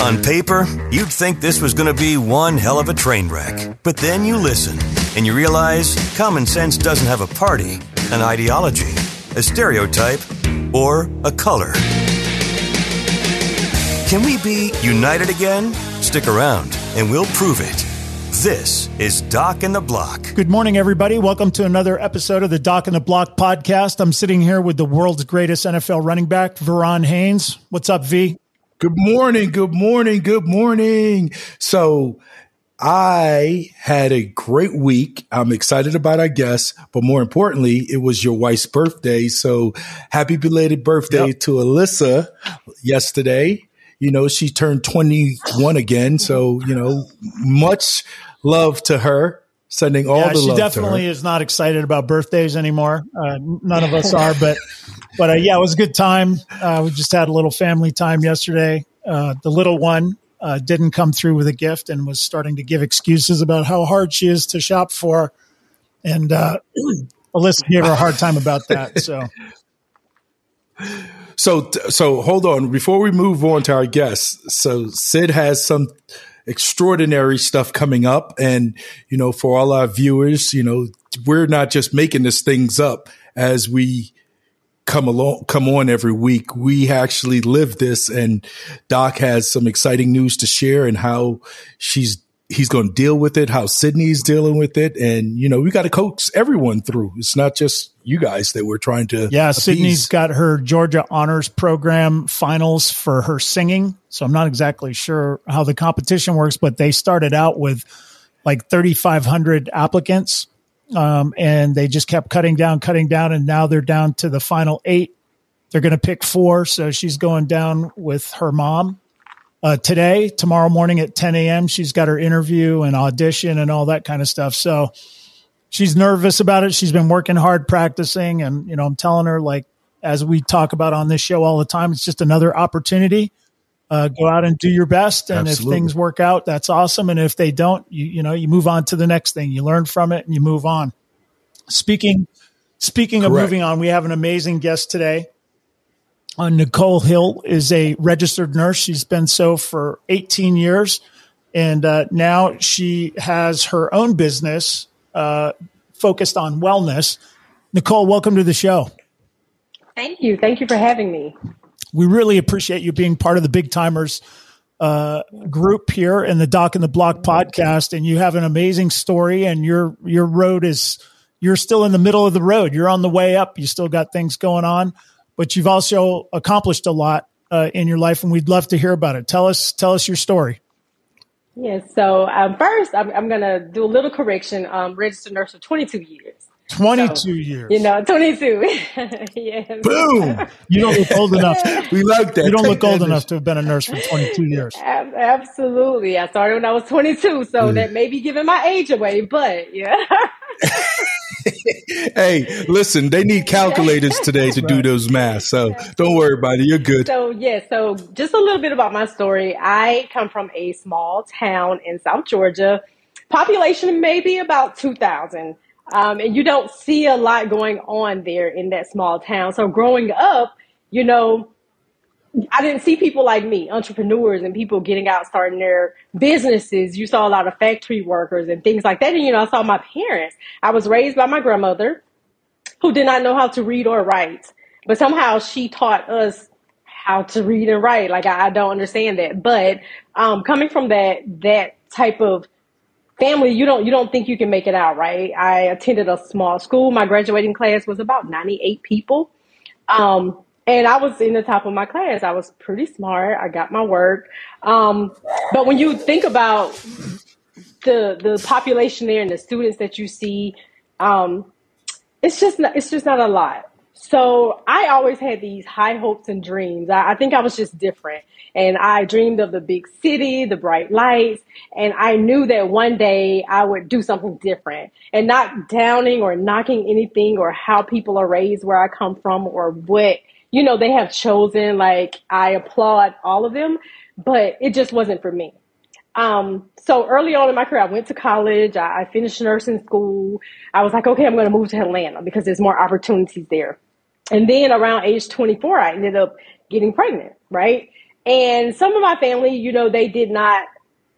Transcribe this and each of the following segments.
On paper, you'd think this was going to be one hell of a train wreck. But then you listen and you realize common sense doesn't have a party, an ideology, a stereotype, or a color. Can we be united again? Stick around and we'll prove it. This is Doc and the Block. Good morning, everybody. Welcome to another episode of the Doc and the Block podcast. I'm sitting here with the world's greatest NFL running back, Verron Haynes. What's up, V? Good morning. Good morning. Good morning. So I had a great week. I'm excited about our guests, but more importantly, it was your wife's birthday. So happy belated birthday yep. to Alyssa yesterday. You know, she turned 21 again. So, you know, much love to her. Sending all yeah, the she definitely is not excited about birthdays anymore. Uh, none of us are, but but uh, yeah, it was a good time. Uh, we just had a little family time yesterday. Uh, the little one uh, didn't come through with a gift and was starting to give excuses about how hard she is to shop for, and uh, Alyssa gave her a hard time about that. So. So, so hold on before we move on to our guests. So, Sid has some extraordinary stuff coming up. And, you know, for all our viewers, you know, we're not just making this things up as we come along, come on every week. We actually live this and Doc has some exciting news to share and how she's he's going to deal with it, how Sydney's dealing with it. And, you know, we got to coax everyone through. It's not just you guys that we're trying to. Yeah. Appease. Sydney's got her Georgia honors program finals for her singing. So I'm not exactly sure how the competition works, but they started out with like 3,500 applicants. Um, and they just kept cutting down, cutting down. And now they're down to the final eight. They're going to pick four. So she's going down with her mom uh, today, tomorrow morning at 10 a.m. She's got her interview and audition and all that kind of stuff. So she's nervous about it. She's been working hard practicing. And, you know, I'm telling her, like, as we talk about on this show all the time, it's just another opportunity. Uh, go out and do your best. And Absolutely. if things work out, that's awesome. And if they don't, you, you know, you move on to the next thing. You learn from it and you move on. Speaking, speaking Correct. of moving on, we have an amazing guest today. Uh, Nicole Hill is a registered nurse. She's been so for 18 years. And uh, now she has her own business uh, focused on wellness. Nicole, welcome to the show. Thank you. Thank you for having me. We really appreciate you being part of the Big Timers uh, group here in the Doc and the Block podcast. And you have an amazing story, and your your road is you're still in the middle of the road. You're on the way up. You still got things going on but you've also accomplished a lot uh, in your life, and we'd love to hear about it. Tell us, tell us your story. Yes. So um, first, I'm, I'm going to do a little correction. Um, registered nurse for 22 years. 22 so, years. You know, 22. yes. Boom. You don't look old enough. we like that. You don't look old enough to have been a nurse for 22 years. Absolutely. I started when I was 22, so mm. that may be giving my age away, but yeah. hey, listen, they need calculators today to do those math. So don't worry about it. You're good. So, yeah, so just a little bit about my story. I come from a small town in South Georgia, population maybe about 2,000. Um, and you don't see a lot going on there in that small town. So growing up, you know, I didn't see people like me, entrepreneurs and people getting out starting their businesses. You saw a lot of factory workers and things like that. And, you know, I saw my parents. I was raised by my grandmother who did not know how to read or write, but somehow she taught us how to read and write. Like, I, I don't understand that. But, um, coming from that, that type of family, you don't, you don't think you can make it out, right? I attended a small school. My graduating class was about 98 people. Um, and I was in the top of my class. I was pretty smart. I got my work. Um, but when you think about the the population there and the students that you see, um, it's just not, it's just not a lot. So I always had these high hopes and dreams. I, I think I was just different, and I dreamed of the big city, the bright lights, and I knew that one day I would do something different. And not downing or knocking anything or how people are raised where I come from or what you know, they have chosen, like, I applaud all of them, but it just wasn't for me. Um, so early on in my career, I went to college, I, I finished nursing school. I was like, okay, I'm going to move to Atlanta because there's more opportunities there. And then around age 24, I ended up getting pregnant, right? And some of my family, you know, they did not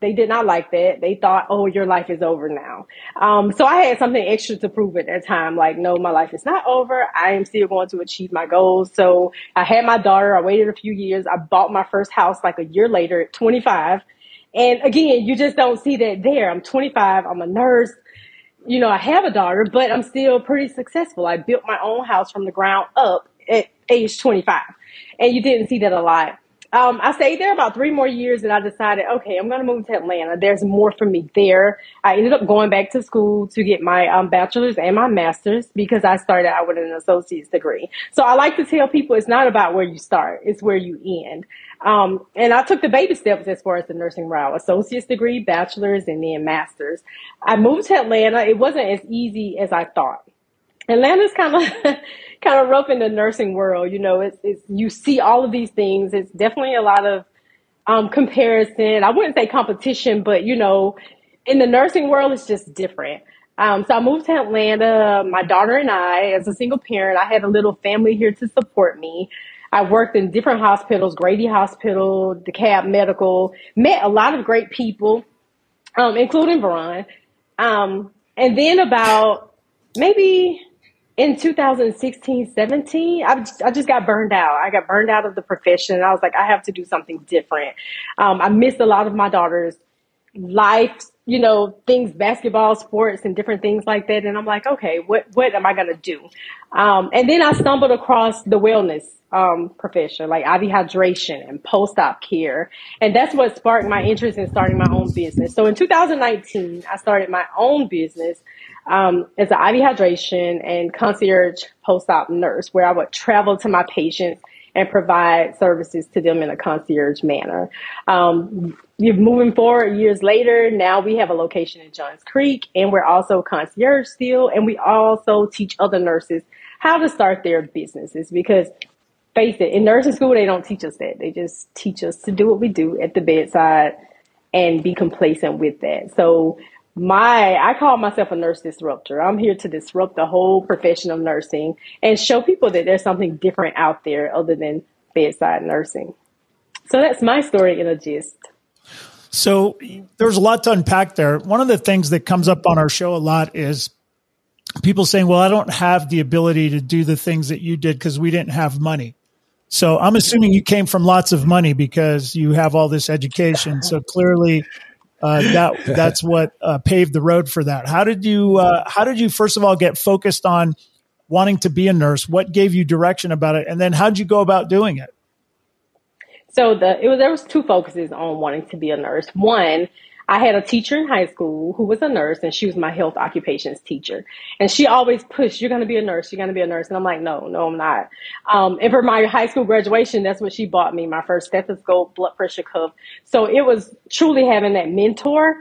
they did not like that. They thought, oh, your life is over now. Um, so I had something extra to prove at that time. Like, no, my life is not over. I am still going to achieve my goals. So I had my daughter. I waited a few years. I bought my first house like a year later at 25. And again, you just don't see that there. I'm 25. I'm a nurse. You know, I have a daughter, but I'm still pretty successful. I built my own house from the ground up at age 25. And you didn't see that a lot. Um, I stayed there about three more years and I decided, okay, I'm going to move to Atlanta. There's more for me there. I ended up going back to school to get my um, bachelor's and my master's because I started out with an associate's degree. So I like to tell people it's not about where you start, it's where you end. Um, and I took the baby steps as far as the nursing route, associate's degree, bachelor's, and then master's. I moved to Atlanta. It wasn't as easy as I thought. Atlanta's kind of kind of rough in the nursing world. You know, it's, it's you see all of these things. It's definitely a lot of um, comparison. I wouldn't say competition, but you know, in the nursing world, it's just different. Um, so I moved to Atlanta. My daughter and I, as a single parent, I had a little family here to support me. I worked in different hospitals, Grady Hospital, DeKalb Medical, met a lot of great people, um, including Verron. Um, and then about maybe in 2016, 17, I, I just got burned out. I got burned out of the profession. And I was like, I have to do something different. Um, I missed a lot of my daughter's life, you know, things, basketball, sports, and different things like that. And I'm like, okay, what, what am I going to do? Um, and then I stumbled across the wellness um, profession, like IV hydration and post-op care. And that's what sparked my interest in starting my own business. So in 2019, I started my own business um, as an IV hydration and concierge post-op nurse, where I would travel to my patients and provide services to them in a concierge manner. Um, moving forward years later, now we have a location in Johns Creek, and we're also concierge still, and we also teach other nurses how to start their businesses because face it, in nursing school they don't teach us that. They just teach us to do what we do at the bedside and be complacent with that. So my I call myself a nurse disruptor. I'm here to disrupt the whole profession of nursing and show people that there's something different out there other than bedside nursing. So that's my story in a gist. So there's a lot to unpack there. One of the things that comes up on our show a lot is people saying, "Well, I don't have the ability to do the things that you did because we didn't have money." So I'm assuming you came from lots of money because you have all this education. So clearly uh, that that's what uh, paved the road for that. How did you uh, How did you first of all get focused on wanting to be a nurse? What gave you direction about it, and then how did you go about doing it? So the it was there was two focuses on wanting to be a nurse. One I had a teacher in high school who was a nurse and she was my health occupations teacher. And she always pushed, you're going to be a nurse. You're going to be a nurse. And I'm like, no, no, I'm not. Um, and for my high school graduation, that's what she bought me, my first stethoscope, blood pressure cuff. So it was truly having that mentor,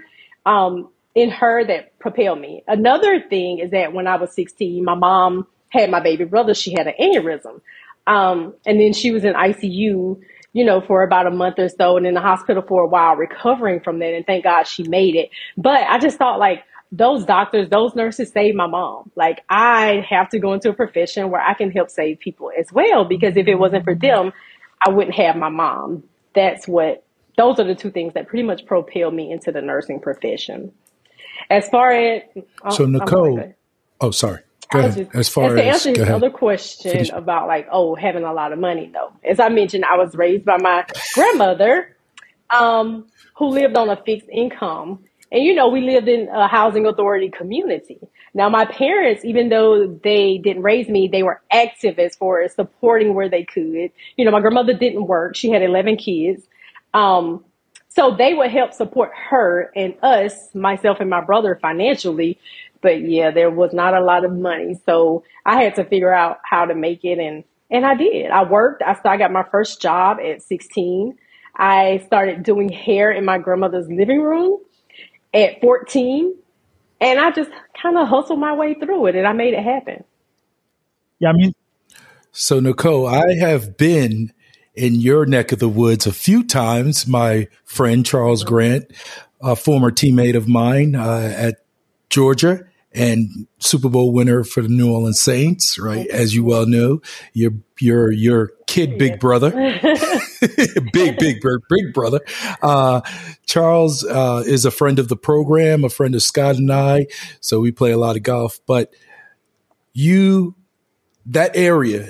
um, in her that propelled me. Another thing is that when I was 16, my mom had my baby brother. She had an aneurysm. Um, and then she was in ICU you know, for about a month or so and in the hospital for a while recovering from that. And thank God she made it. But I just thought like, those doctors, those nurses saved my mom. Like I have to go into a profession where I can help save people as well because if it wasn't for them, I wouldn't have my mom. That's what those are the two things that pretty much propelled me into the nursing profession. As far as oh, so Nicole, oh sorry. Go ahead. Just, as far as to answer his other question Finish. about like, oh, having a lot of money though. As I mentioned, I was raised by my grandmother, um, who lived on a fixed income. And you know, we lived in a housing authority community. Now my parents, even though they didn't raise me, they were active as far as supporting where they could. You know, my grandmother didn't work. She had 11 kids. Um, so they would help support her and us, myself and my brother financially but yeah, there was not a lot of money. So I had to figure out how to make it and, and I did. I worked. I I got my first job at 16. I started doing hair in my grandmother's living room at 14. And I just kind of hustled my way through it and I made it happen. Yeah, I mean, so Nicole, I have been in your neck of the woods a few times. My friend Charles Grant, a former teammate of mine uh, at Georgia, and Super Bowl winner for the New Orleans Saints, right? As you well know, your your your kid, big brother, big big big brother. Uh, Charles uh, is a friend of the program, a friend of Scott and I, so we play a lot of golf. But you, that area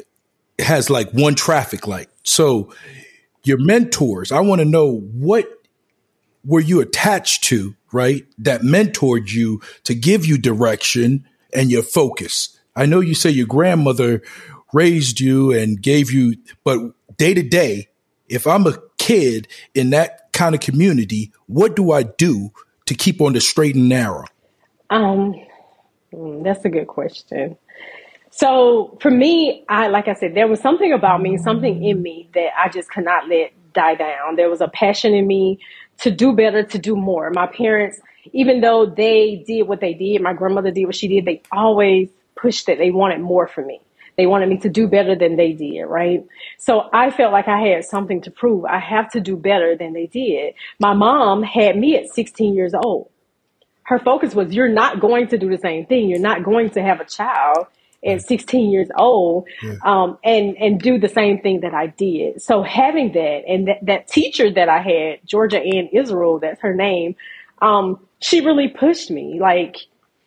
has like one traffic light, so your mentors. I want to know what were you attached to right? That mentored you to give you direction and your focus. I know you say your grandmother raised you and gave you, but day to day, if I'm a kid in that kind of community, what do I do to keep on the straight and narrow? Um, hmm, that's a good question. So for me, I like I said, there was something about me, something in me that I just could not let die down. There was a passion in me to do better, to do more. My parents, even though they did what they did, my grandmother did what she did, they always pushed it. They wanted more for me. They wanted me to do better than they did, right? So I felt like I had something to prove. I have to do better than they did. My mom had me at 16 years old. Her focus was, you're not going to do the same thing. You're not going to have a child at 16 years old yeah. um, and and do the same thing that I did. So having that and that, that teacher that I had, Georgia Ann Israel, that's her name, um, she really pushed me like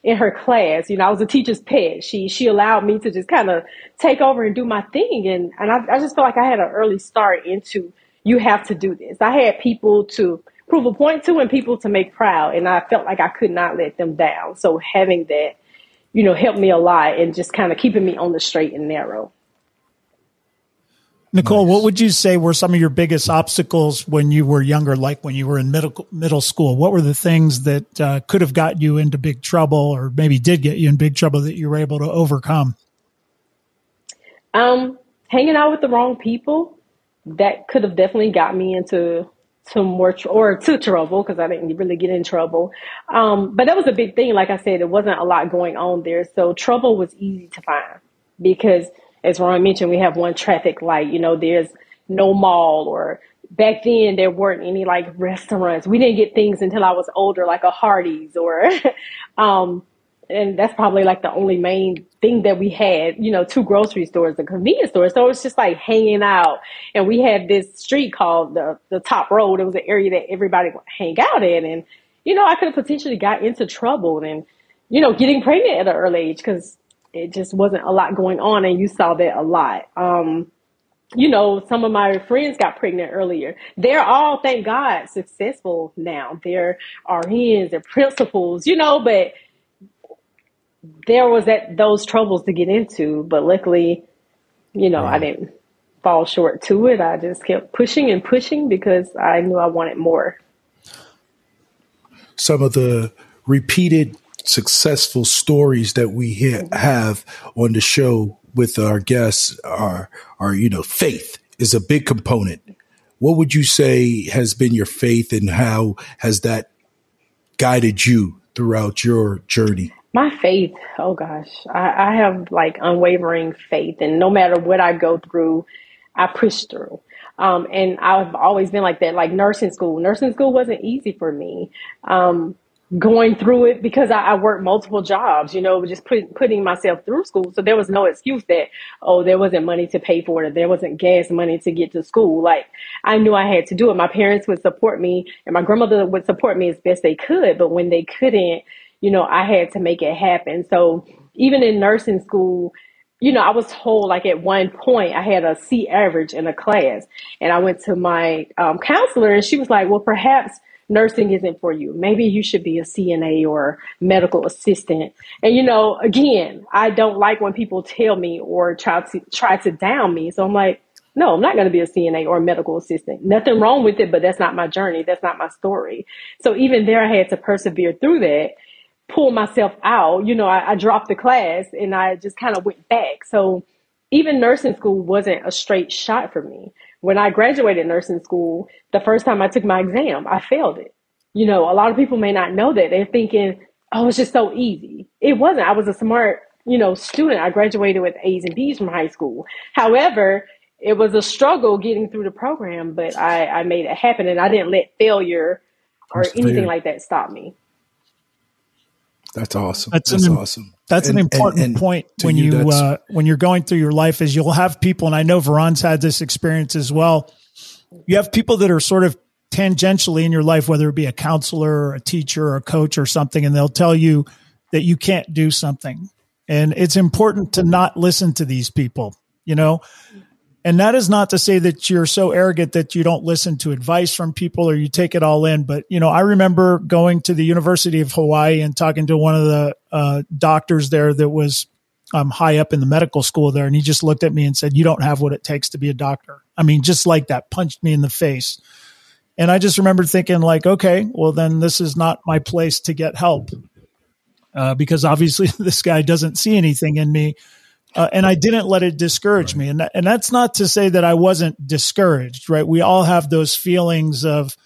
in her class. You know, I was a teacher's pet. She she allowed me to just kind of take over and do my thing, and and I, I just felt like I had an early start into you have to do this. I had people to prove a point to and people to make proud, and I felt like I could not let them down. So having that you know, helped me a lot and just kind of keeping me on the straight and narrow. Nicole, nice. what would you say were some of your biggest obstacles when you were younger, like when you were in middle middle school? What were the things that uh, could have got you into big trouble, or maybe did get you in big trouble that you were able to overcome? Um, hanging out with the wrong people that could have definitely got me into to more tr- or to trouble because I didn't really get in trouble. Um, but that was a big thing. Like I said, it wasn't a lot going on there, so trouble was easy to find because, as Ron mentioned, we have one traffic light. You know, there's no mall or back then there weren't any like restaurants. We didn't get things until I was older, like a Hardee's or um, and that's probably like the only main thing that we had, you know, two grocery stores, a convenience store. So it was just like hanging out. And we had this street called the, the top road. It was an area that everybody would hang out in. And, you know, I could have potentially got into trouble and, you know, getting pregnant at an early age because it just wasn't a lot going on. And you saw that a lot. Um, you know, some of my friends got pregnant earlier. They're all, thank God, successful now. They're RNs, they're principals, you know, but there was that those troubles to get into, but luckily, you know, right. I didn't fall short to it. I just kept pushing and pushing because I knew I wanted more. Some of the repeated successful stories that we mm-hmm. have on the show with our guests are are you know faith is a big component. What would you say has been your faith and how has that guided you throughout your journey? My faith, oh gosh, I, I have like unwavering faith, and no matter what I go through, I push through. Um, and I've always been like that. Like nursing school, nursing school wasn't easy for me. Um, going through it because I, I worked multiple jobs, you know, just put, putting myself through school. So there was no excuse that, oh, there wasn't money to pay for it. Or there wasn't gas money to get to school. Like I knew I had to do it. My parents would support me and my grandmother would support me as best they could. But when they couldn't, you know, I had to make it happen. So even in nursing school, you know, I was told like at one point I had a C average in a class and I went to my um, counselor and she was like, well, perhaps nursing isn't for you. Maybe you should be a CNA or medical assistant. And you know, again, I don't like when people tell me or try to try to down me. So I'm like, no, I'm not going to be a CNA or a medical assistant. Nothing wrong with it, but that's not my journey. That's not my story. So even there, I had to persevere through that pull myself out. You know, I, I dropped the class and I just kind of went back. So even nursing school wasn't a straight shot for me. When I graduated nursing school, the first time I took my exam, I failed it. You know, a lot of people may not know that. They're thinking, oh, it's just so easy. It wasn't. I was a smart, you know, student. I graduated with A's and B's from high school. However, it was a struggle getting through the program, but I, I made it happen and I didn't let failure or anything like that stop me. That's awesome. That's, That's an, awesome. That's and, an important and, and point when you, you uh, when you're going through your life is you'll have people, and I know Verron's had this experience as well. You have people that are sort of tangentially in your life, whether it be a counselor or a teacher or a coach or something, and they'll tell you that you can't do something. And it's important to not listen to these people, you know? And that is not to say that you're so arrogant that you don't listen to advice from people or you take it all in. But, you know, I remember going to the University of Hawaii and talking to one of the uh, doctors there that was um, high up in the medical school there. And he just looked at me and said, You don't have what it takes to be a doctor. I mean, just like that, punched me in the face. And I just remember thinking, like, okay, well, then this is not my place to get help. Uh, because obviously this guy doesn't see anything in me uh, and I didn't let it discourage right. me. And, that, and that's not to say that I wasn't discouraged, right? We all have those feelings of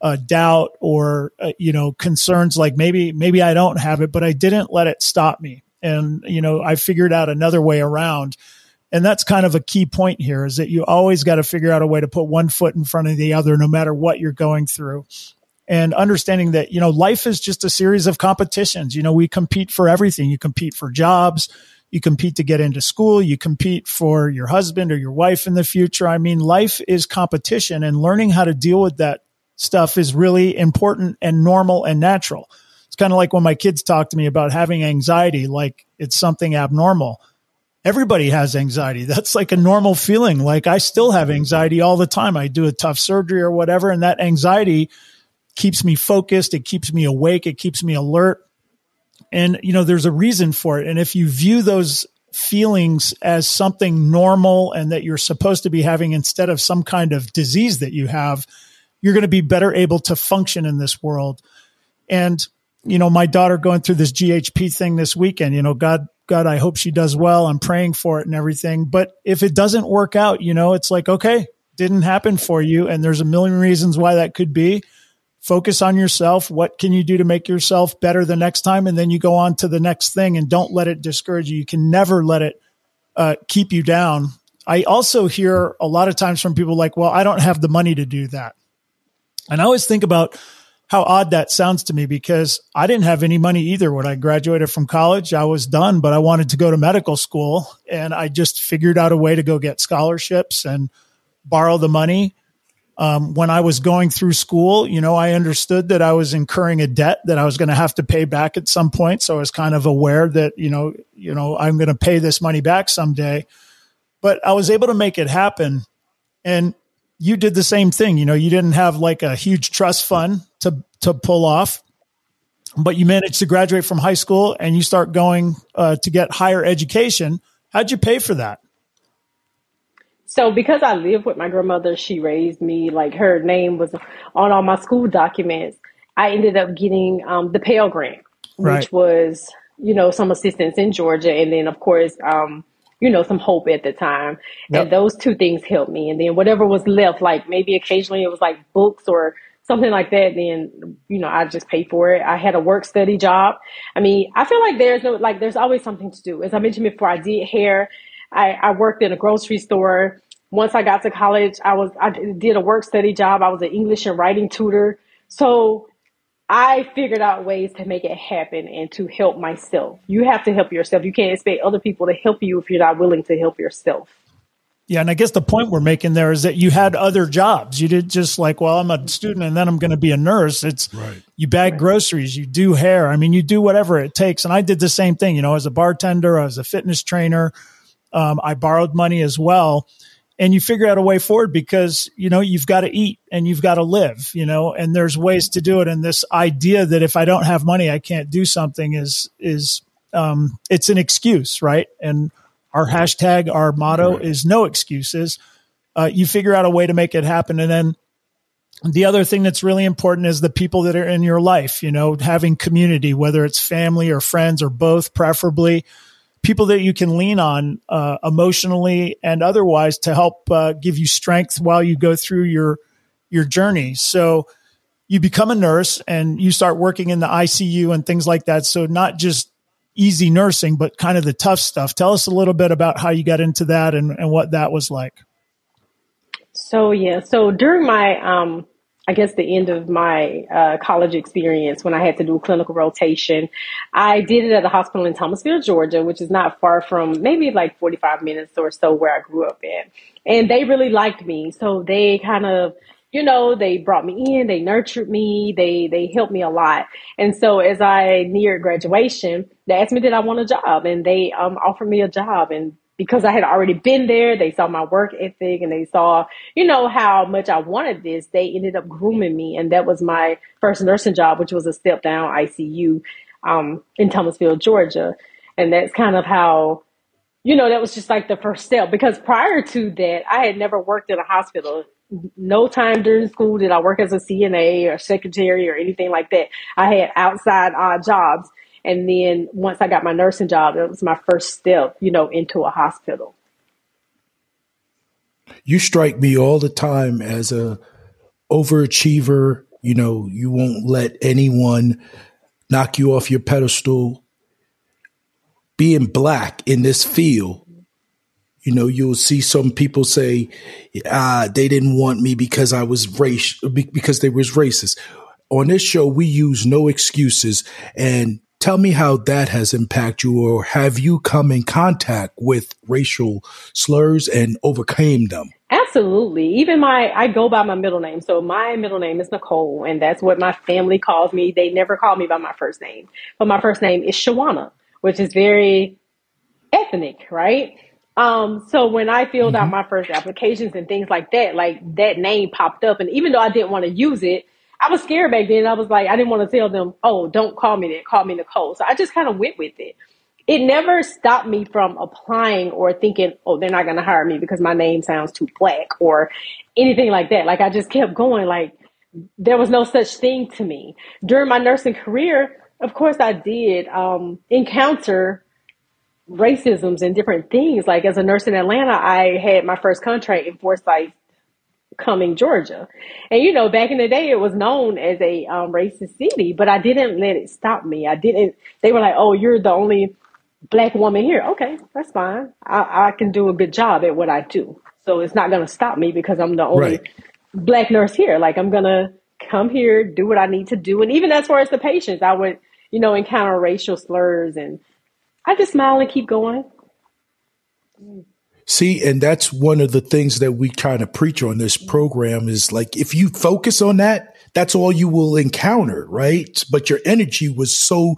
uh, doubt or, uh, you know, concerns like maybe, maybe I don't have it, but I didn't let it stop me. And, you know, I figured out another way around. And that's kind of a key point here is that you always got to figure out a way to put one foot in front of the other, no matter what you're going through and understanding that you know life is just a series of competitions you know we compete for everything you compete for jobs you compete to get into school. You compete for your husband or your wife in the future. I mean, life is competition and learning how to deal with that stuff is really important and normal and natural. It's kind of like when my kids talk to me about having anxiety, like it's something abnormal. Everybody has anxiety. That's like a normal feeling. Like I still have anxiety all the time. I do a tough surgery or whatever, and that anxiety keeps me focused. It keeps me awake. It keeps me alert. And, you know, there's a reason for it. And if you view those feelings as something normal and that you're supposed to be having instead of some kind of disease that you have, you're going to be better able to function in this world. And, you know, my daughter going through this GHP thing this weekend, you know, God, God, I hope she does well. I'm praying for it and everything. But if it doesn't work out, you know, it's like, okay, didn't happen for you. And there's a million reasons why that could be focus on yourself. What can you do to make yourself better the next time? And then you go on to the next thing and don't let it discourage you. You can never let it uh, keep you down. I also hear a lot of times from people like, well, I don't have the money to do that. And I always think about how odd that sounds to me because I didn't have any money either when I graduated from college. I was done, but I wanted to go to medical school and I just figured out a way to go get scholarships and borrow the money um, when I was going through school, you know, I understood that I was incurring a debt that I was going to have to pay back at some point. So I was kind of aware that, you know, you know, I'm going to pay this money back someday. But I was able to make it happen. And you did the same thing. You know, you didn't have like a huge trust fund to to pull off, but you managed to graduate from high school and you start going uh, to get higher education. How'd you pay for that? So because I live with my grandmother, she raised me. Like her name was on all my school documents. I ended up getting um, the Pell Grant, which right. was you know some assistance in Georgia, and then of course um, you know some hope at the time. Yep. And those two things helped me. And then whatever was left, like maybe occasionally it was like books or something like that. Then you know I just pay for it. I had a work study job. I mean, I feel like there's no like there's always something to do. As I mentioned before, I did hair I, I worked in a grocery store. Once I got to college, I was I did a work study job. I was an English and writing tutor. So I figured out ways to make it happen and to help myself. You have to help yourself. You can't expect other people to help you if you're not willing to help yourself. Yeah, and I guess the point we're making there is that you had other jobs. You did just like, well, I'm a student and then I'm going to be a nurse. It's right. you bag right. groceries, you do hair. I mean, you do whatever it takes. And I did the same thing, you know, as a bartender, as a fitness trainer, um, I borrowed money as well. And you figure out a way forward because, you know, you've got to eat and you've got to live, you know, and there's ways to do it. And this idea that if I don't have money, I can't do something is, is, um, it's an excuse, right? And our hashtag, our motto is no excuses. Uh, you figure out a way to make it happen. And then the other thing that's really important is the people that are in your life, you know, having community, whether it's family or friends or both, preferably people that you can lean on uh, emotionally and otherwise to help uh, give you strength while you go through your your journey. So you become a nurse and you start working in the ICU and things like that. So not just easy nursing, but kind of the tough stuff. Tell us a little bit about how you got into that and, and what that was like. So yeah, so during my um, I guess the end of my uh, college experience when I had to do a clinical rotation. I did it at a hospital in Thomasville, Georgia, which is not far from maybe like 45 minutes or so where I grew up in. And they really liked me. So they kind of, you know, they brought me in, they nurtured me, they, they helped me a lot. And so as I neared graduation, they asked me, did I want a job? And they um, offered me a job. And because I had already been there, they saw my work ethic and they saw, you know, how much I wanted this. They ended up grooming me. And that was my first nursing job, which was a step down ICU um, in Thomasville, Georgia. And that's kind of how, you know, that was just like the first step because prior to that, I had never worked in a hospital. No time during school did I work as a CNA or secretary or anything like that. I had outside odd jobs. And then once I got my nursing job, it was my first step, you know, into a hospital. You strike me all the time as a overachiever. You know, you won't let anyone knock you off your pedestal. Being black in this field, you know, you'll see some people say, ah, they didn't want me because I was race because they was racist. On this show, we use no excuses and Tell me how that has impacted you, or have you come in contact with racial slurs and overcame them? Absolutely. Even my, I go by my middle name. So my middle name is Nicole, and that's what my family calls me. They never call me by my first name, but my first name is Shawana, which is very ethnic, right? Um, so when I filled mm-hmm. out my first applications and things like that, like that name popped up, and even though I didn't want to use it, I was scared back then. I was like, I didn't want to tell them, oh, don't call me that. Call me Nicole. So I just kind of went with it. It never stopped me from applying or thinking, oh, they're not going to hire me because my name sounds too black or anything like that. Like I just kept going. Like there was no such thing to me. During my nursing career, of course, I did um, encounter racisms and different things. Like as a nurse in Atlanta, I had my first contract in Forsyth Cumming, Georgia. And you know, back in the day, it was known as a um, racist city, but I didn't let it stop me. I didn't. They were like, "Oh, you're the only black woman here." Okay, that's fine. I, I can do a good job at what I do, so it's not going to stop me because I'm the only right. black nurse here. Like I'm gonna come here, do what I need to do, and even as far as the patients, I would, you know, encounter racial slurs, and I just smile and keep going. See, and that's one of the things that we kind of preach on this program is like, if you focus on that, that's all you will encounter, right? But your energy was so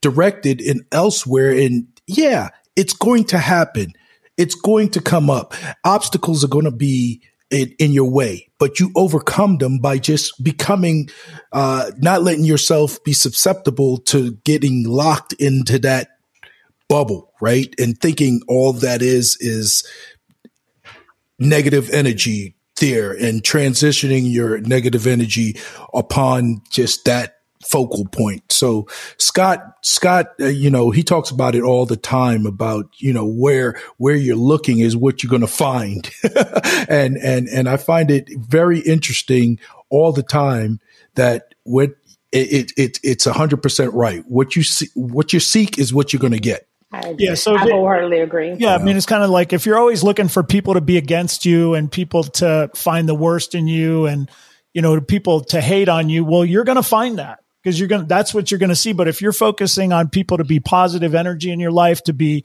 directed in elsewhere. And yeah, it's going to happen. It's going to come up. Obstacles are going to be in, in your way, but you overcome them by just becoming, uh, not letting yourself be susceptible to getting locked into that bubble, right? And thinking all that is is negative energy there and transitioning your negative energy upon just that focal point. So Scott, Scott, uh, you know, he talks about it all the time about, you know, where, where you're looking is what you're going to find. and, and, and I find it very interesting all the time that what it, it, it's a hundred percent right. What you see, what you seek is what you're going to get. I yeah, so I wholeheartedly agree. Yeah, yeah, I mean, it's kind of like if you're always looking for people to be against you and people to find the worst in you and, you know, people to hate on you, well, you're going to find that because you're going to, that's what you're going to see. But if you're focusing on people to be positive energy in your life, to be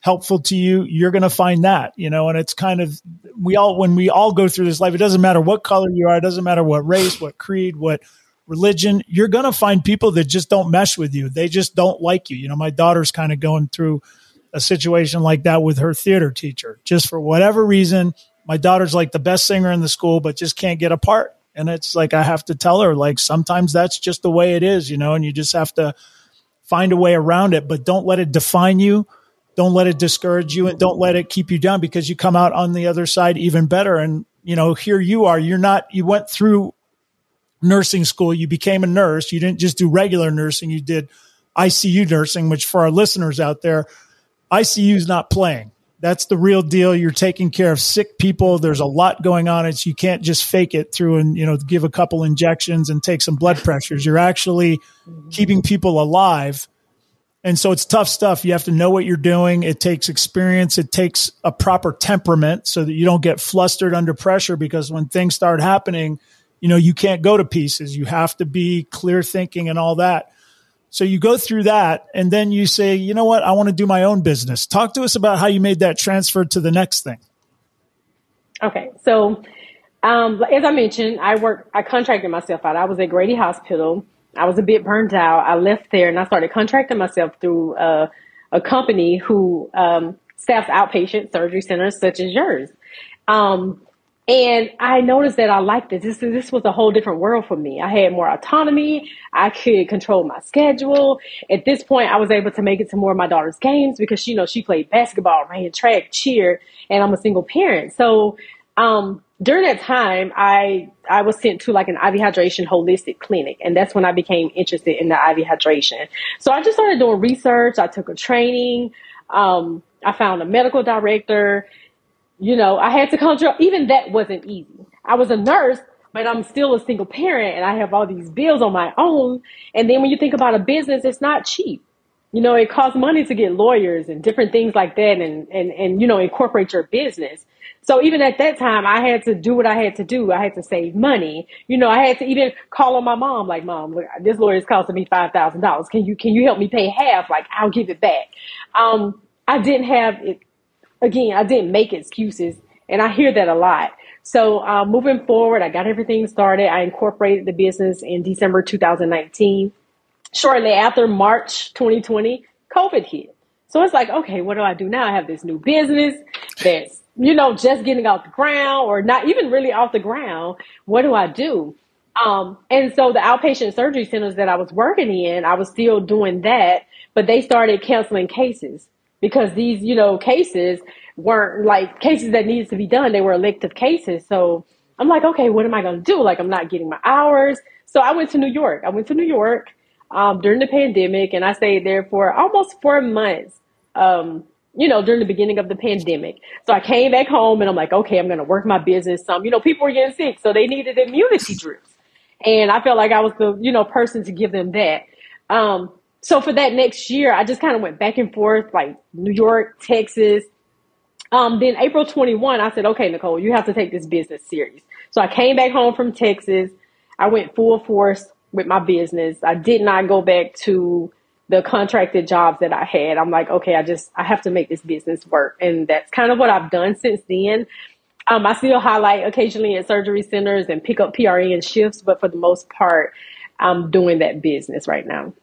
helpful to you, you're going to find that, you know, and it's kind of, we all, when we all go through this life, it doesn't matter what color you are, it doesn't matter what race, what creed, what, religion, you're going to find people that just don't mesh with you. They just don't like you. You know, my daughter's kind of going through a situation like that with her theater teacher. Just for whatever reason, my daughter's like the best singer in the school, but just can't get a part. And it's like I have to tell her, like, sometimes that's just the way it is, you know, and you just have to find a way around it, but don't let it define you. Don't let it discourage you and don't let it keep you down because you come out on the other side even better. And, you know, here you are, you're not, you went through nursing school, you became a nurse. You didn't just do regular nursing, you did ICU nursing, which for our listeners out there, ICU is not playing. That's the real deal. You're taking care of sick people. There's a lot going on. It's you can't just fake it through and you know give a couple injections and take some blood pressures. You're actually keeping people alive. And so it's tough stuff. You have to know what you're doing. It takes experience. It takes a proper temperament so that you don't get flustered under pressure because when things start happening, you know, you can't go to pieces. You have to be clear thinking and all that. So you go through that and then you say, you know what? I want to do my own business. Talk to us about how you made that transfer to the next thing. Okay. So, um, as I mentioned, I work, I contracted myself out. I was at Grady Hospital. I was a bit burned out. I left there and I started contracting myself through uh, a company who um, staffs outpatient surgery centers such as yours. Um, and I noticed that I liked it. This this was a whole different world for me. I had more autonomy. I could control my schedule. At this point, I was able to make it to more of my daughter's games because you know she played basketball, ran track, cheer, and I'm a single parent. So um, during that time, I I was sent to like an IV hydration holistic clinic, and that's when I became interested in the IV hydration. So I just started doing research. I took a training. Um, I found a medical director you know, I had to control, even that wasn't easy. I was a nurse, but I'm still a single parent and I have all these bills on my own. And then when you think about a business, it's not cheap. You know, it costs money to get lawyers and different things like that and, and, and, you know, incorporate your business. So even at that time, I had to do what I had to do. I had to save money. You know, I had to even call on my mom, like, mom, look, this lawyer is costing me $5,000. Can you, can you help me pay half? Like, I'll give it back. Um, I didn't have again, I didn't make excuses, and I hear that a lot. So uh, moving forward, I got everything started. I incorporated the business in December 2019. Shortly after March 2020, COVID hit. So it's like, okay, what do I do now? I have this new business that's, you know, just getting off the ground or not even really off the ground. What do I do? Um, and so the outpatient surgery centers that I was working in, I was still doing that, but they started canceling cases because these, you know, cases weren't like cases that needed to be done. They were elective cases. So I'm like, okay, what am I going to do? Like, I'm not getting my hours. So I went to New York. I went to New York um, during the pandemic and I stayed there for almost four months. Um, you know, during the beginning of the pandemic. So I came back home and I'm like, okay, I'm going to work my business. Some, you know, people were getting sick, so they needed immunity drips. And I felt like I was the, you know, person to give them that. Um, so for that next year, I just kind of went back and forth, like New York, Texas. Um, then April 21, I said, okay, Nicole, you have to take this business serious. So I came back home from Texas. I went full force with my business. I did not go back to the contracted jobs that I had. I'm like, okay, I just, I have to make this business work. And that's kind of what I've done since then. Um, I still highlight occasionally at surgery centers and pick up PRN shifts, but for the most part, I'm doing that business right now.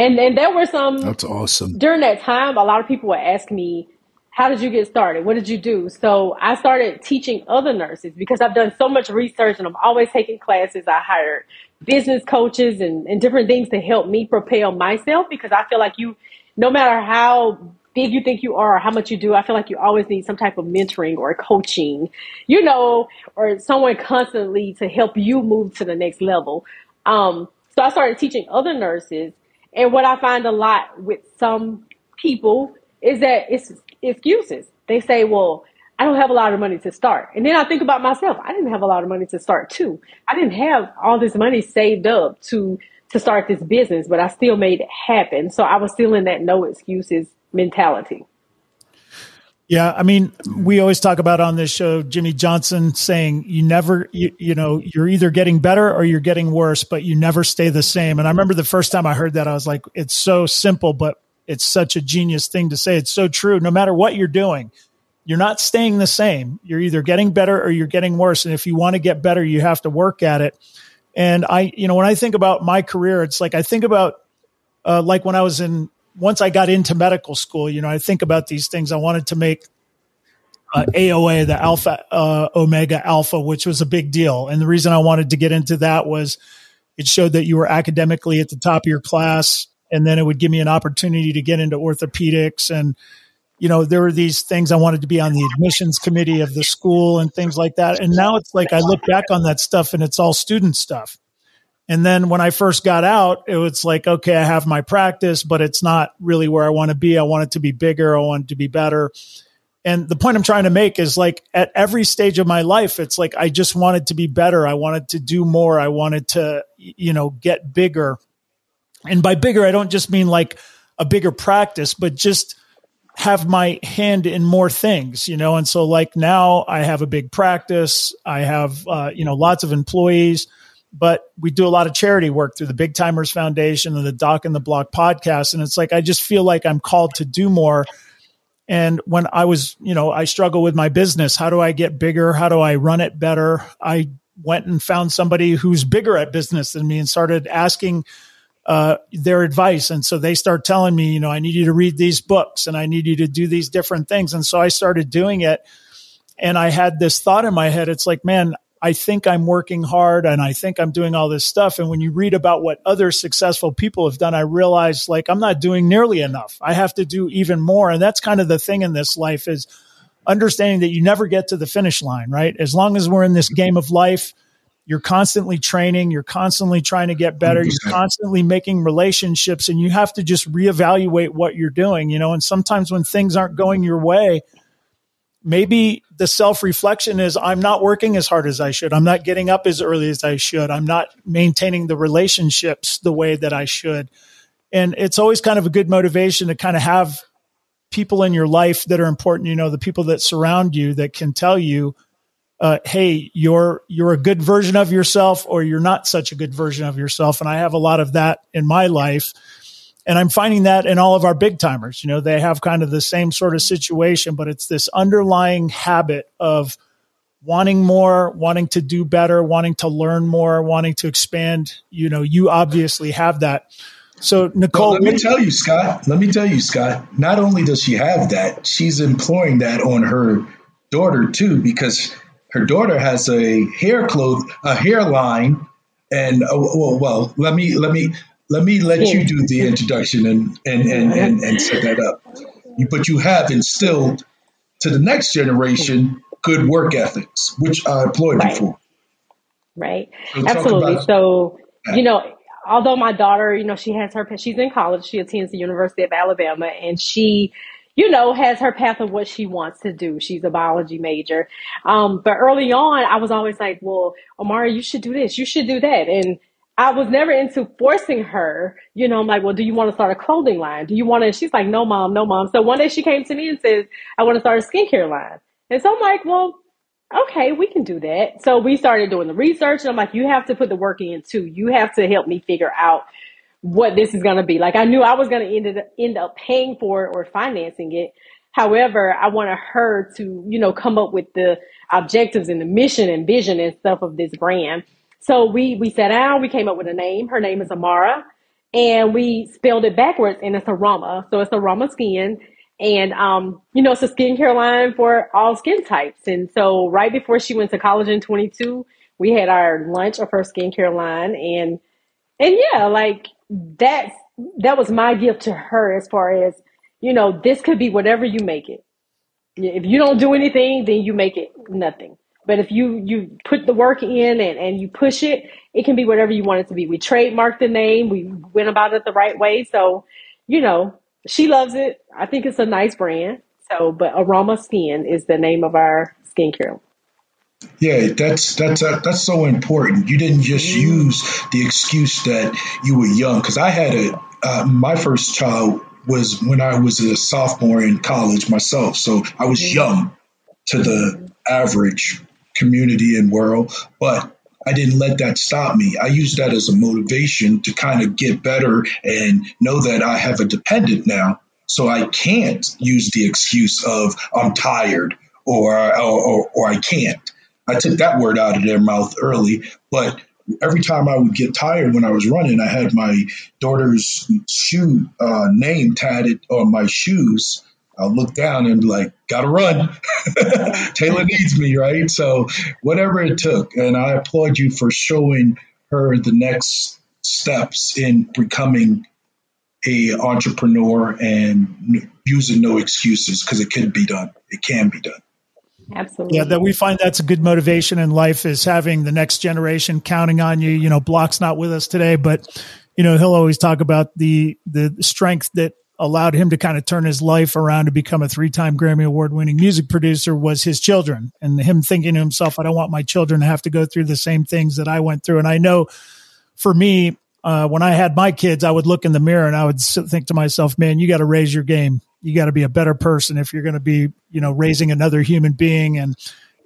And and there were some That's awesome. During that time, a lot of people would ask me, How did you get started? What did you do? So I started teaching other nurses because I've done so much research and I'm always taking classes. I hired business coaches and, and different things to help me propel myself because I feel like you no matter how big you think you are or how much you do, I feel like you always need some type of mentoring or coaching, you know, or someone constantly to help you move to the next level. Um, so I started teaching other nurses and what I find a lot with some people is that it's excuses. They say, well, I don't have a lot of money to start. And then I think about myself. I didn't have a lot of money to start too. I didn't have all this money saved up to, to start this business, but I still made it happen. So I was still in that no excuses mentality. Yeah, I mean, we always talk about on this show Jimmy Johnson saying you never you, you know, you're either getting better or you're getting worse, but you never stay the same. And I remember the first time I heard that I was like it's so simple but it's such a genius thing to say. It's so true. No matter what you're doing, you're not staying the same. You're either getting better or you're getting worse. And if you want to get better, you have to work at it. And I, you know, when I think about my career, it's like I think about uh, like when I was in once I got into medical school, you know, I think about these things. I wanted to make uh, AOA, the Alpha uh, Omega Alpha, which was a big deal. And the reason I wanted to get into that was it showed that you were academically at the top of your class, and then it would give me an opportunity to get into orthopedics. And you know, there were these things I wanted to be on the admissions committee of the school and things like that. And now it's like I look back on that stuff, and it's all student stuff. And then when I first got out, it was like, okay, I have my practice, but it's not really where I want to be. I want it to be bigger. I want it to be better. And the point I'm trying to make is like at every stage of my life, it's like I just wanted to be better. I wanted to do more. I wanted to, you know, get bigger. And by bigger, I don't just mean like a bigger practice, but just have my hand in more things, you know? And so like now I have a big practice. I have, uh, you know, lots of employees, but we do a lot of charity work through the Big Timers Foundation and the Doc and the Block podcast. And it's like, I just feel like I'm called to do more. And when I was, you know, I struggle with my business. How do I get bigger? How do I run it better? I went and found somebody who's bigger at business than me and started asking uh, their advice. And so they start telling me, you know, I need you to read these books and I need you to do these different things. And so I started doing it. And I had this thought in my head. It's like, man, I think I'm working hard and I think I'm doing all this stuff. And when you read about what other successful people have done, I realize like I'm not doing nearly enough. I have to do even more. And that's kind of the thing in this life is understanding that you never get to the finish line, right? As long as we're in this game of life, you're constantly training, you're constantly trying to get better, you are constantly making relationships, and you have to just reevaluate what you're doing, you know. And sometimes when things aren't going your way, maybe the self reflection is I'm not working as hard as I should. I'm not getting up as early as I should. I'm not maintaining the relationships the way that I should. And it's always kind of a good motivation to kind of have people in your life that are important, you know, the people that surround you that can tell you, uh, hey, you're you're a good version of yourself, or you're not such a good version of yourself. And I have a lot of that in my life, and I'm finding that in all of our big timers. You know, they have kind of the same sort of situation, but it's this underlying habit of wanting more, wanting to do better, wanting to learn more, wanting to expand. You know, you obviously have that. So, Nicole, well, let me tell you, Scott. Let me tell you, Scott. Not only does she have that, she's employing that on her daughter too, because her daughter has a hair cloth, a hairline, and uh, well, well, let me let me let me let you do the introduction and and and and, and set that up. You, But you have instilled to the next generation good work ethics, which I applaud right. you for. Right. So Absolutely. So you know, although my daughter, you know, she has her, she's in college, she attends the University of Alabama, and she, you know, has her path of what she wants to do. She's a biology major. Um, but early on, I was always like, well, Amara, you should do this, you should do that. And I was never into forcing her, you know, I'm like, well, do you want to start a clothing line? Do you want to? She's like, no, mom, no, mom. So one day she came to me and says, I want to start a skincare line. And so I'm like, well, okay, we can do that. So we started doing the research and I'm like, you have to put the work in too. You have to help me figure out what this is going to be. Like I knew I was going to end, end up paying for it or financing it. However, I wanted her to, you know, come up with the objectives and the mission and vision and stuff of this brand. So we, we sat down, we came up with a name. Her name is Amara and we spelled it backwards and it's Aroma. So it's Aroma Skin. And, um, you know, it's a skincare line for all skin types. And so right before she went to college in 22, we had our lunch of her skincare line. And, and yeah, like that's, that was my gift to her as far as, you know, this could be whatever you make it. If you don't do anything, then you make it nothing. But if you, you put the work in and, and you push it, it can be whatever you want it to be. We trademarked the name. We went about it the right way. So, you know, she loves it. I think it's a nice brand. So, but Aroma Skin is the name of our skincare. Yeah, that's that's uh, that's so important. You didn't just mm-hmm. use the excuse that you were young because I had a uh, my first child was when I was a sophomore in college myself, so I was mm-hmm. young to the average community and world, but I didn't let that stop me. I used that as a motivation to kind of get better and know that I have a dependent now. So I can't use the excuse of I'm tired or, or, or, or I can't. I took that word out of their mouth early, but every time I would get tired when I was running, I had my daughter's shoe uh, name tatted on my shoes I'll look down and be like, gotta run. Taylor needs me, right? So whatever it took. And I applaud you for showing her the next steps in becoming a entrepreneur and using no excuses because it can be done. It can be done. Absolutely. Yeah, that we find that's a good motivation in life is having the next generation counting on you. You know, Block's not with us today, but you know, he'll always talk about the the strength that allowed him to kind of turn his life around to become a three-time Grammy award-winning music producer was his children and him thinking to himself, I don't want my children to have to go through the same things that I went through. And I know for me, uh, when I had my kids, I would look in the mirror and I would think to myself, man, you got to raise your game. you got to be a better person if you're going to be, you know, raising another human being and,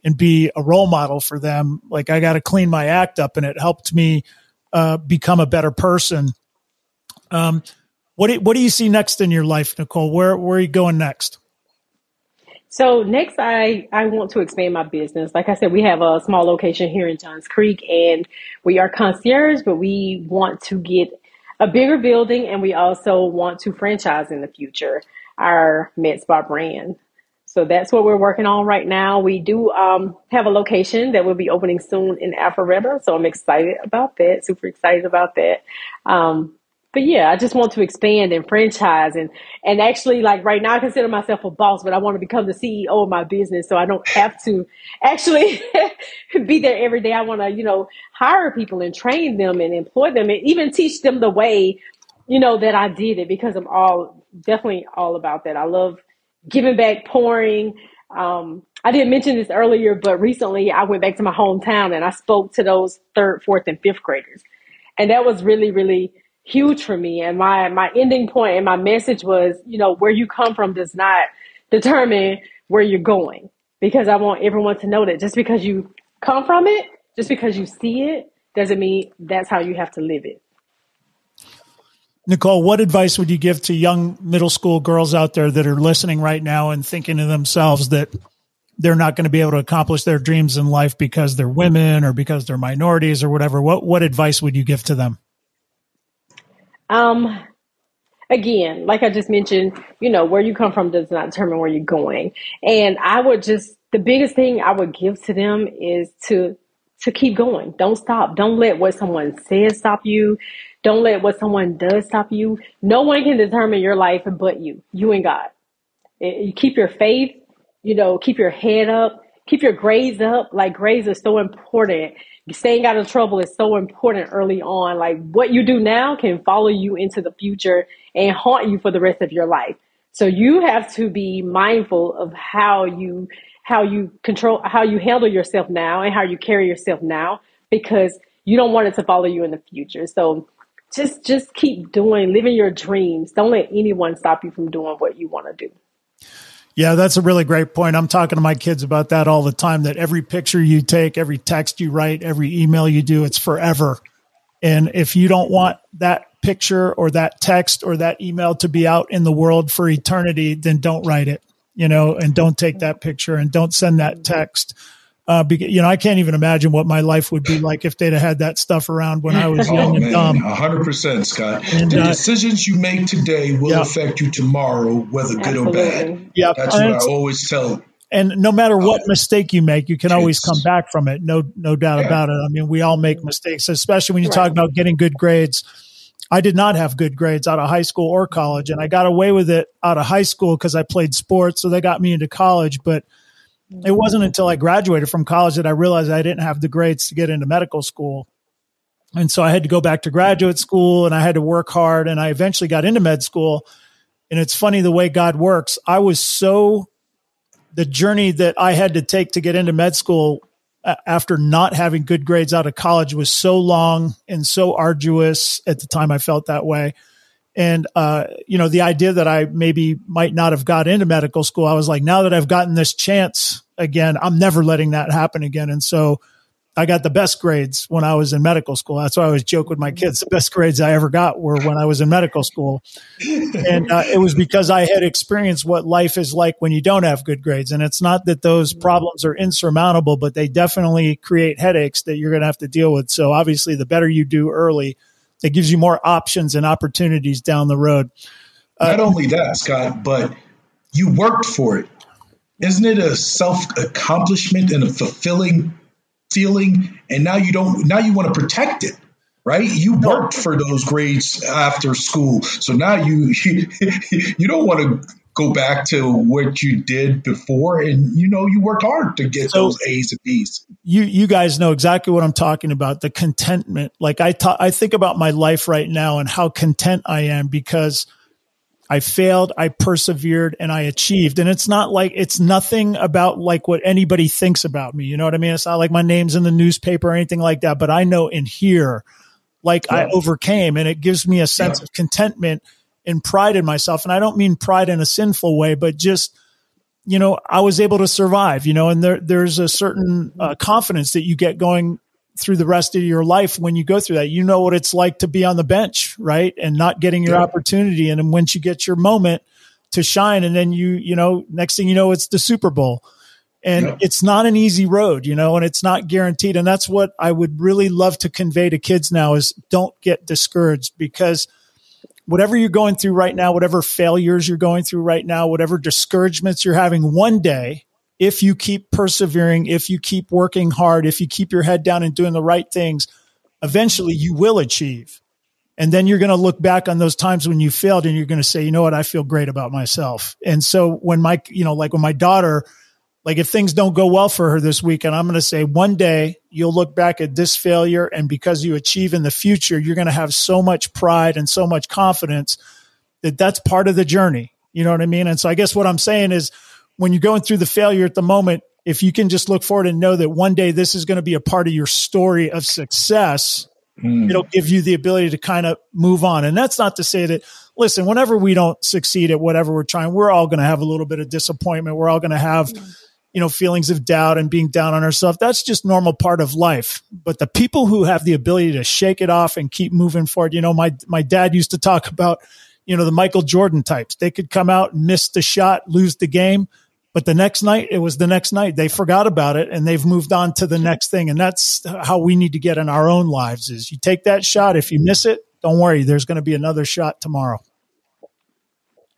and be a role model for them. Like I got to clean my act up and it helped me uh, become a better person. Um, what do, what do you see next in your life, Nicole? Where, where are you going next? So next, I, I want to expand my business. Like I said, we have a small location here in Johns Creek and we are concierge, but we want to get a bigger building and we also want to franchise in the future our Med Spa brand. So that's what we're working on right now. We do um, have a location that will be opening soon in Alpharetta. So I'm excited about that, super excited about that. Um, but yeah, I just want to expand and franchise and and actually like right now I consider myself a boss, but I want to become the CEO of my business so I don't have to actually be there every day. I want to, you know, hire people and train them and employ them and even teach them the way, you know, that I did it because I'm all definitely all about that. I love giving back, pouring. Um, I didn't mention this earlier, but recently I went back to my hometown and I spoke to those third, fourth, and fifth graders. And that was really, really huge for me. And my, my ending point and my message was, you know, where you come from does not determine where you're going. Because I want everyone to know that just because you come from it, just because you see it, doesn't mean that's how you have to live it. Nicole, what advice would you give to young middle school girls out there that are listening right now and thinking to themselves that they're not going to be able to accomplish their dreams in life because they're women or because they're minorities or whatever? What what advice would you give to them? Um, again, like I just mentioned, you know, where you come from does not determine where you're going. And I would just, the biggest thing I would give to them is to, to keep going. Don't stop. Don't let what someone says stop you. Don't let what someone does stop you. No one can determine your life but you, you and God. You keep your faith, you know, keep your head up, keep your grades up. Like grades are so important staying out of trouble is so important early on. Like what you do now can follow you into the future and haunt you for the rest of your life. So you have to be mindful of how you how you control how you handle yourself now and how you carry yourself now because you don't want it to follow you in the future. So just just keep doing living your dreams. Don't let anyone stop you from doing what you want to do. Yeah, that's a really great point. I'm talking to my kids about that all the time that every picture you take, every text you write, every email you do, it's forever. And if you don't want that picture or that text or that email to be out in the world for eternity, then don't write it, you know, and don't take that picture and don't send that text uh, because, you know, I can't even imagine what my life would be like if they'd have had that stuff around when I was young oh, and dumb. hundred percent, Scott. And, the uh, decisions you make today will yeah. affect you tomorrow, whether good or bad. Yeah, that's what I always tell. And no matter what uh, mistake you make, you can kids. always come back from it. No, no doubt yeah. about it. I mean, we all make mistakes, especially when you right. talk about getting good grades. I did not have good grades out of high school or college, and I got away with it out of high school because I played sports, so they got me into college. But it wasn't until I graduated from college that I realized I didn't have the grades to get into medical school. And so I had to go back to graduate school and I had to work hard and I eventually got into med school. And it's funny the way God works. I was so, the journey that I had to take to get into med school after not having good grades out of college was so long and so arduous at the time I felt that way and, uh, you know, the idea that I maybe might not have got into medical school, I was like, now that I've gotten this chance again, I'm never letting that happen again. And so I got the best grades when I was in medical school. That's why I always joke with my kids. The best grades I ever got were when I was in medical school. And uh, it was because I had experienced what life is like when you don't have good grades. And it's not that those problems are insurmountable, but they definitely create headaches that you're going to have to deal with. So obviously, the better you do early, it gives you more options and opportunities down the road. Uh, Not only that, Scott, but you worked for it. Isn't it a self accomplishment and a fulfilling feeling? And now you don't. Now you want to protect it, right? You worked for those grades after school, so now you you, you don't want to go back to what you did before and you know you worked hard to get so those A's and B's. You you guys know exactly what I'm talking about the contentment. Like I ta- I think about my life right now and how content I am because I failed, I persevered and I achieved. And it's not like it's nothing about like what anybody thinks about me. You know what I mean? It's not like my name's in the newspaper or anything like that, but I know in here like yeah. I overcame and it gives me a sense yeah. of contentment in pride in myself. And I don't mean pride in a sinful way, but just, you know, I was able to survive, you know, and there, there's a certain uh, confidence that you get going through the rest of your life when you go through that. You know what it's like to be on the bench, right? And not getting your yeah. opportunity. And then once you get your moment to shine, and then you, you know, next thing you know, it's the Super Bowl. And yeah. it's not an easy road, you know, and it's not guaranteed. And that's what I would really love to convey to kids now is don't get discouraged because whatever you're going through right now, whatever failures you're going through right now, whatever discouragements you're having one day, if you keep persevering, if you keep working hard, if you keep your head down and doing the right things, eventually you will achieve. And then you're going to look back on those times when you failed and you're going to say, you know what? I feel great about myself. And so when my, you know, like when my daughter, like if things don't go well for her this weekend, I'm going to say one day you'll look back at this failure. And because you achieve in the future, you're going to have so much pride and so much confidence that that's part of the journey. You know what I mean? And so I guess what I'm saying is, when you're going through the failure at the moment, if you can just look forward and know that one day this is going to be a part of your story of success, mm. it'll give you the ability to kind of move on. And that's not to say that, listen, whenever we don't succeed at whatever we're trying, we're all going to have a little bit of disappointment. We're all going to have, you know, feelings of doubt and being down on ourselves. That's just normal part of life. But the people who have the ability to shake it off and keep moving forward, you know, my, my dad used to talk about, you know, the Michael Jordan types. They could come out, miss the shot, lose the game but the next night, it was the next night. They forgot about it and they've moved on to the next thing. And that's how we need to get in our own lives is you take that shot. If you miss it, don't worry. There's going to be another shot tomorrow.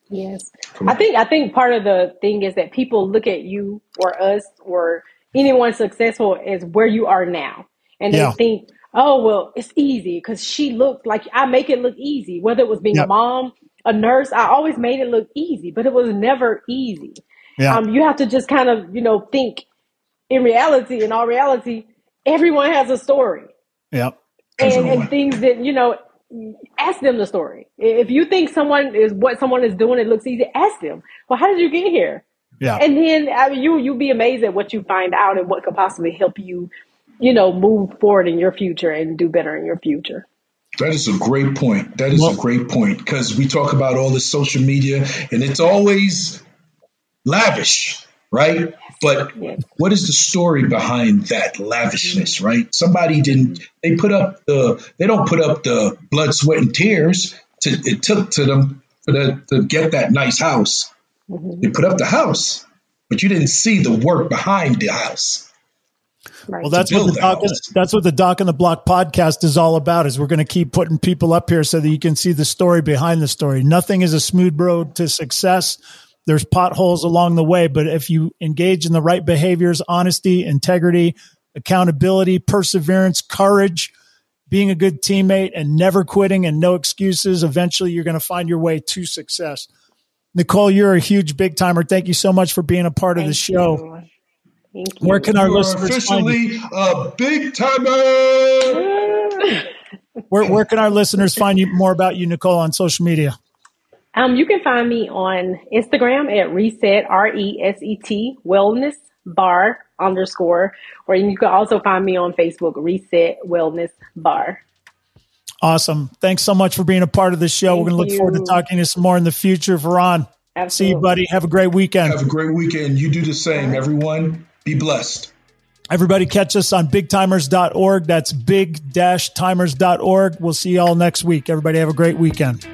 Yes. I think, I think part of the thing is that people look at you or us or anyone successful as where you are now. And they yeah. think, oh, well, it's easy because she looked like I make it look easy. Whether it was being yep. a mom, a nurse, I always made it look easy, but it was never easy. Yeah. Um, you have to just kind of, you know, think in reality, in all reality, everyone has a story. Yeah. And, and things that, you know, ask them the story. If you think someone is what someone is doing, it looks easy, ask them, well, how did you get here? Yeah. And then I mean, you, you'll be amazed at what you find out and what could possibly help you, you know, move forward in your future and do better in your future. That is a great point. That is well, a great point because we talk about all this social media and it's always lavish, right? But what is the story behind that lavishness, right? Somebody didn't, they put up the, they don't put up the blood, sweat, and tears to, it took to them for the, to get that nice house. Mm-hmm. They put up the house, but you didn't see the work behind the house. Right. Well, that's what the doc, that's what the Doc and the Block podcast is all about. Is we're going to keep putting people up here so that you can see the story behind the story. Nothing is a smooth road to success there's potholes along the way, but if you engage in the right behaviors, honesty, integrity, accountability, perseverance, courage, being a good teammate and never quitting and no excuses, eventually you're going to find your way to success. Nicole, you're a huge big timer. Thank you so much for being a part Thank of the show. Where can our you listeners officially a big timer? where, where can our listeners find you more about you, Nicole, on social media? Um, you can find me on Instagram at reset, R E S E T, wellness bar underscore, or you can also find me on Facebook, reset wellness bar. Awesome. Thanks so much for being a part of the show. Thank We're going to look you. forward to talking to you some more in the future. Verron, Absolutely. see you, buddy. Have a great weekend. Have a great weekend. You do the same, everyone. Be blessed. Everybody catch us on bigtimers.org. That's big-timers.org. We'll see you all next week. Everybody have a great weekend.